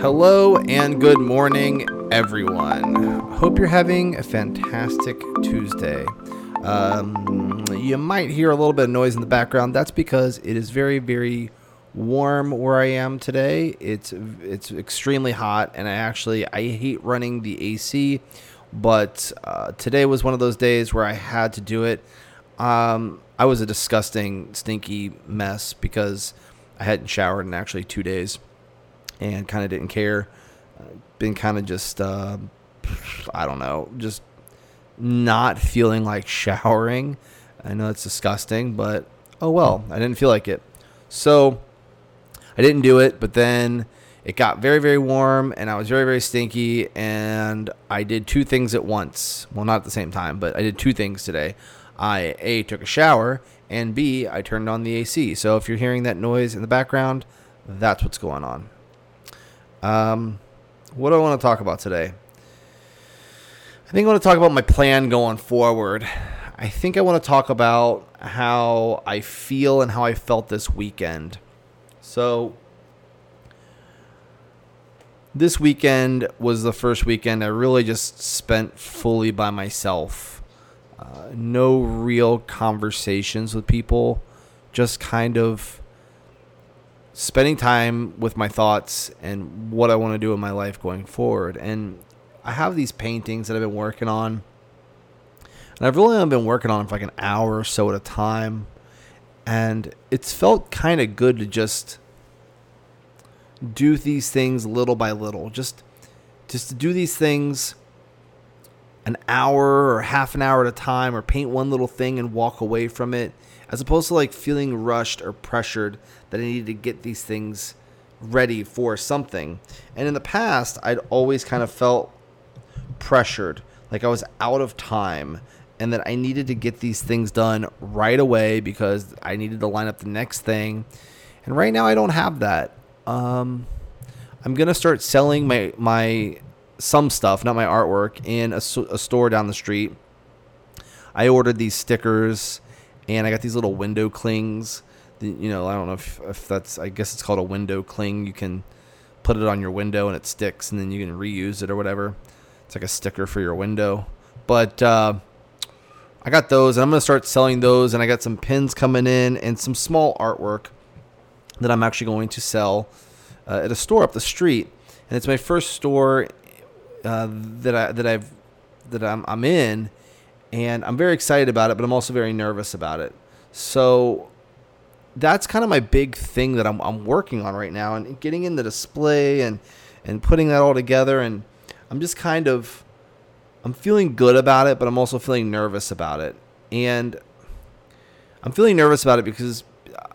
Hello and good morning, everyone. Hope you're having a fantastic Tuesday. Um, you might hear a little bit of noise in the background. That's because it is very, very warm where I am today. It's it's extremely hot, and I actually I hate running the AC, but uh, today was one of those days where I had to do it. Um, I was a disgusting, stinky mess because I hadn't showered in actually two days, and kind of didn't care. Been kind of just uh, I don't know, just not feeling like showering. I know it's disgusting, but oh well, I didn't feel like it. So I didn't do it, but then it got very, very warm and I was very, very stinky. And I did two things at once. Well, not at the same time, but I did two things today. I A, took a shower, and B, I turned on the AC. So if you're hearing that noise in the background, that's what's going on. Um, what do I want to talk about today? I think I want to talk about my plan going forward. I think I want to talk about how I feel and how I felt this weekend. So, this weekend was the first weekend I really just spent fully by myself. Uh, no real conversations with people, just kind of spending time with my thoughts and what I want to do in my life going forward. And I have these paintings that I've been working on. And I've really only been working on for like an hour or so at a time. And it's felt kind of good to just do these things little by little. Just just to do these things an hour or half an hour at a time or paint one little thing and walk away from it as opposed to like feeling rushed or pressured that I needed to get these things ready for something. And in the past, I'd always kind of felt pressured, like I was out of time, and that I needed to get these things done right away because I needed to line up the next thing. And right now, I don't have that. Um, I'm gonna start selling my my some stuff, not my artwork, in a, a store down the street. I ordered these stickers, and I got these little window clings. You know, I don't know if, if that's. I guess it's called a window cling. You can put it on your window and it sticks, and then you can reuse it or whatever. It's like a sticker for your window. But uh, I got those, and I'm gonna start selling those. And I got some pins coming in and some small artwork that I'm actually going to sell uh, at a store up the street. And it's my first store uh, that I that I've that I'm, I'm in, and I'm very excited about it, but I'm also very nervous about it. So that's kind of my big thing that I'm, I'm working on right now, and getting in the display and and putting that all together and I'm just kind of I'm feeling good about it, but I'm also feeling nervous about it. And I'm feeling nervous about it because uh,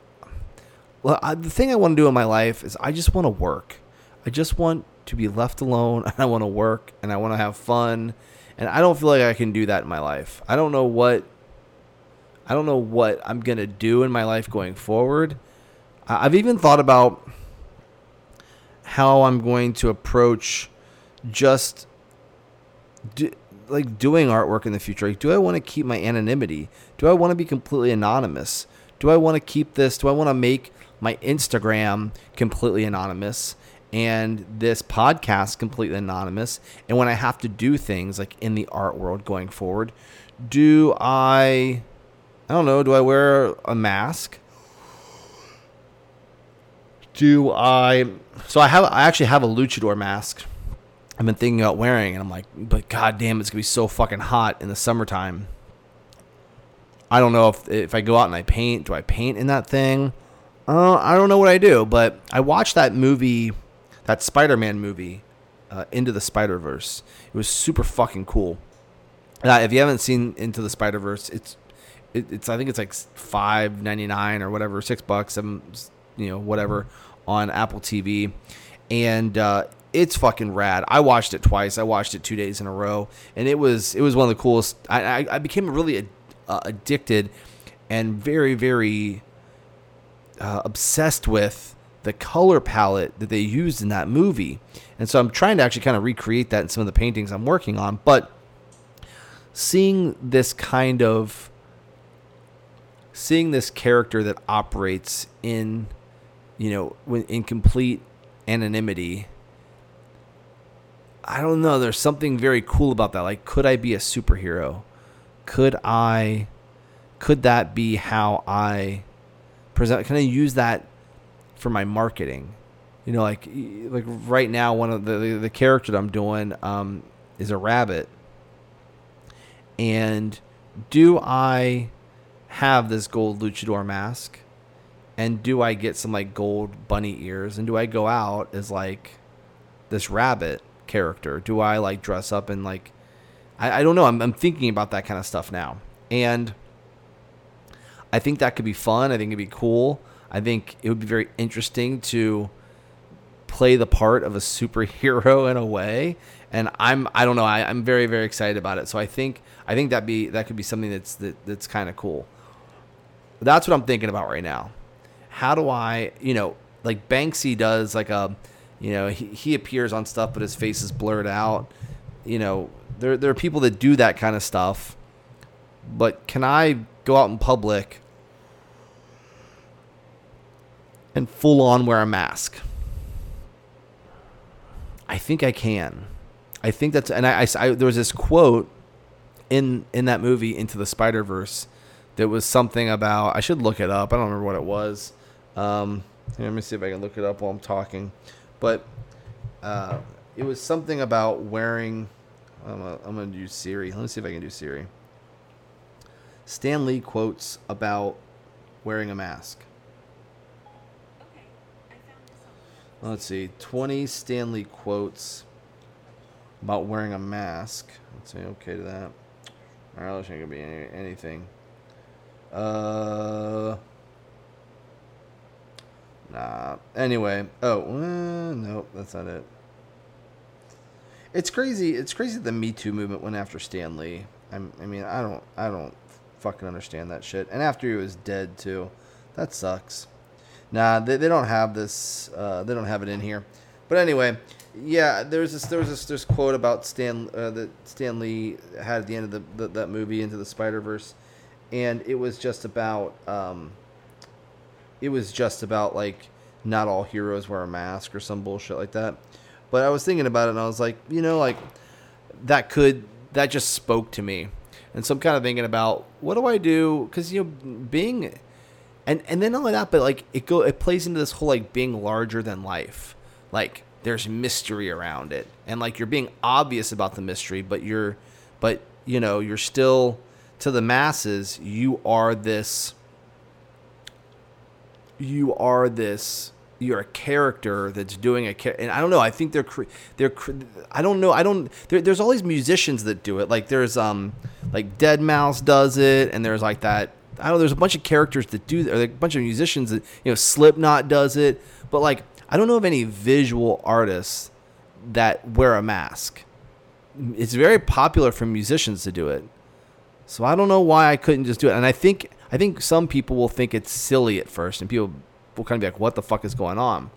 well, I, the thing I want to do in my life is I just want to work. I just want to be left alone and I want to work and I want to have fun. And I don't feel like I can do that in my life. I don't know what I don't know what I'm going to do in my life going forward. I've even thought about how I'm going to approach just do, like doing artwork in the future. Like, do I want to keep my anonymity? Do I want to be completely anonymous? Do I want to keep this? Do I want to make my Instagram completely anonymous and this podcast completely anonymous? And when I have to do things like in the art world going forward, do I I don't know, do I wear a mask? Do I so I have I actually have a luchador mask I've been thinking about wearing, and I'm like, but god damn, it's gonna be so fucking hot in the summertime. I don't know if if I go out and I paint, do I paint in that thing? Uh, I don't know what I do, but I watched that movie, that Spider-Man movie, uh, Into the Spider-Verse. It was super fucking cool. Uh, if you haven't seen Into the Spider-Verse, it's it, it's I think it's like five ninety nine or whatever, six bucks, seven, you know, whatever on Apple TV, and uh, it's fucking rad. I watched it twice. I watched it two days in a row, and it was it was one of the coolest. I I, I became really uh, addicted and very very uh, obsessed with the color palette that they used in that movie, and so I'm trying to actually kind of recreate that in some of the paintings I'm working on. But seeing this kind of seeing this character that operates in you know in complete anonymity I don't know. There's something very cool about that. Like, could I be a superhero? Could I? Could that be how I present? Can I use that for my marketing? You know, like like right now, one of the the, the character that I'm doing um, is a rabbit, and do I have this gold luchador mask? And do I get some like gold bunny ears? And do I go out as like this rabbit character? Do I like dress up and like I, I don't know. I'm, I'm thinking about that kind of stuff now. And I think that could be fun. I think it'd be cool. I think it would be very interesting to play the part of a superhero in a way. And I'm I don't know, I, I'm very, very excited about it. So I think I think that be that could be something that's that, that's kind of cool. That's what I'm thinking about right now. How do I, you know, like Banksy does like a you know, he, he appears on stuff, but his face is blurred out. You know, there, there are people that do that kind of stuff. But can I go out in public and full on wear a mask? I think I can. I think that's, and I, I, I there was this quote in in that movie Into the Spider Verse that was something about. I should look it up. I don't remember what it was. Um, let me see if I can look it up while I'm talking but uh, it was something about wearing. I'm gonna, I'm gonna do Siri. Let me see if I can do Siri. Stan Lee quotes about wearing a mask. Let's see. 20 Stan Lee quotes about wearing a mask. Let's say okay to that. Alright, that's not gonna be any, anything. Uh. Nah. Anyway. Oh, uh, nope, that's not it. It's crazy. It's crazy the Me Too movement went after Stan Lee. I mean, I don't, I don't fucking understand that shit. And after he was dead too, that sucks. Nah, they, they don't have this. Uh, they don't have it in here. But anyway, yeah, there's this. There was this. There's quote about Stan uh, that Stan Lee had at the end of the, the that movie Into the Spider Verse, and it was just about. Um, it was just about like not all heroes wear a mask or some bullshit like that. But I was thinking about it and I was like, you know, like that could that just spoke to me. And so I'm kind of thinking about what do I do cuz you know being and and then not only that but like it go it plays into this whole like being larger than life. Like there's mystery around it and like you're being obvious about the mystery but you're but you know, you're still to the masses you are this you are this you're a character that's doing a and I don't know I think they're they're I don't know I don't there, there's all these musicians that do it like there's um like Deadmau5 does it and there's like that I don't know there's a bunch of characters that do that or a bunch of musicians that you know Slipknot does it but like I don't know of any visual artists that wear a mask it's very popular for musicians to do it so I don't know why I couldn't just do it and I think I think some people will think it's silly at first, and people will kind of be like, "What the fuck is going on?"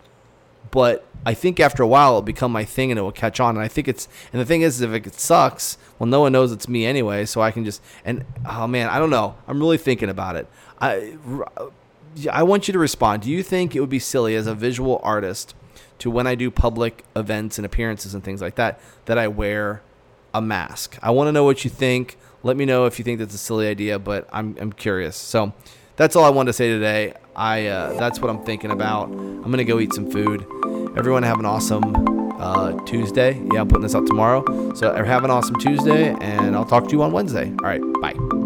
But I think after a while it'll become my thing and it will catch on. And I think it's and the thing is, if it sucks, well, no one knows it's me anyway, so I can just and oh man, I don't know. I'm really thinking about it. I I want you to respond. Do you think it would be silly as a visual artist to when I do public events and appearances and things like that that I wear a mask? I want to know what you think. Let me know if you think that's a silly idea, but I'm, I'm curious. So that's all I wanted to say today. I uh, that's what I'm thinking about. I'm gonna go eat some food. Everyone have an awesome uh, Tuesday. Yeah, I'm putting this out tomorrow. So have an awesome Tuesday, and I'll talk to you on Wednesday. All right, bye.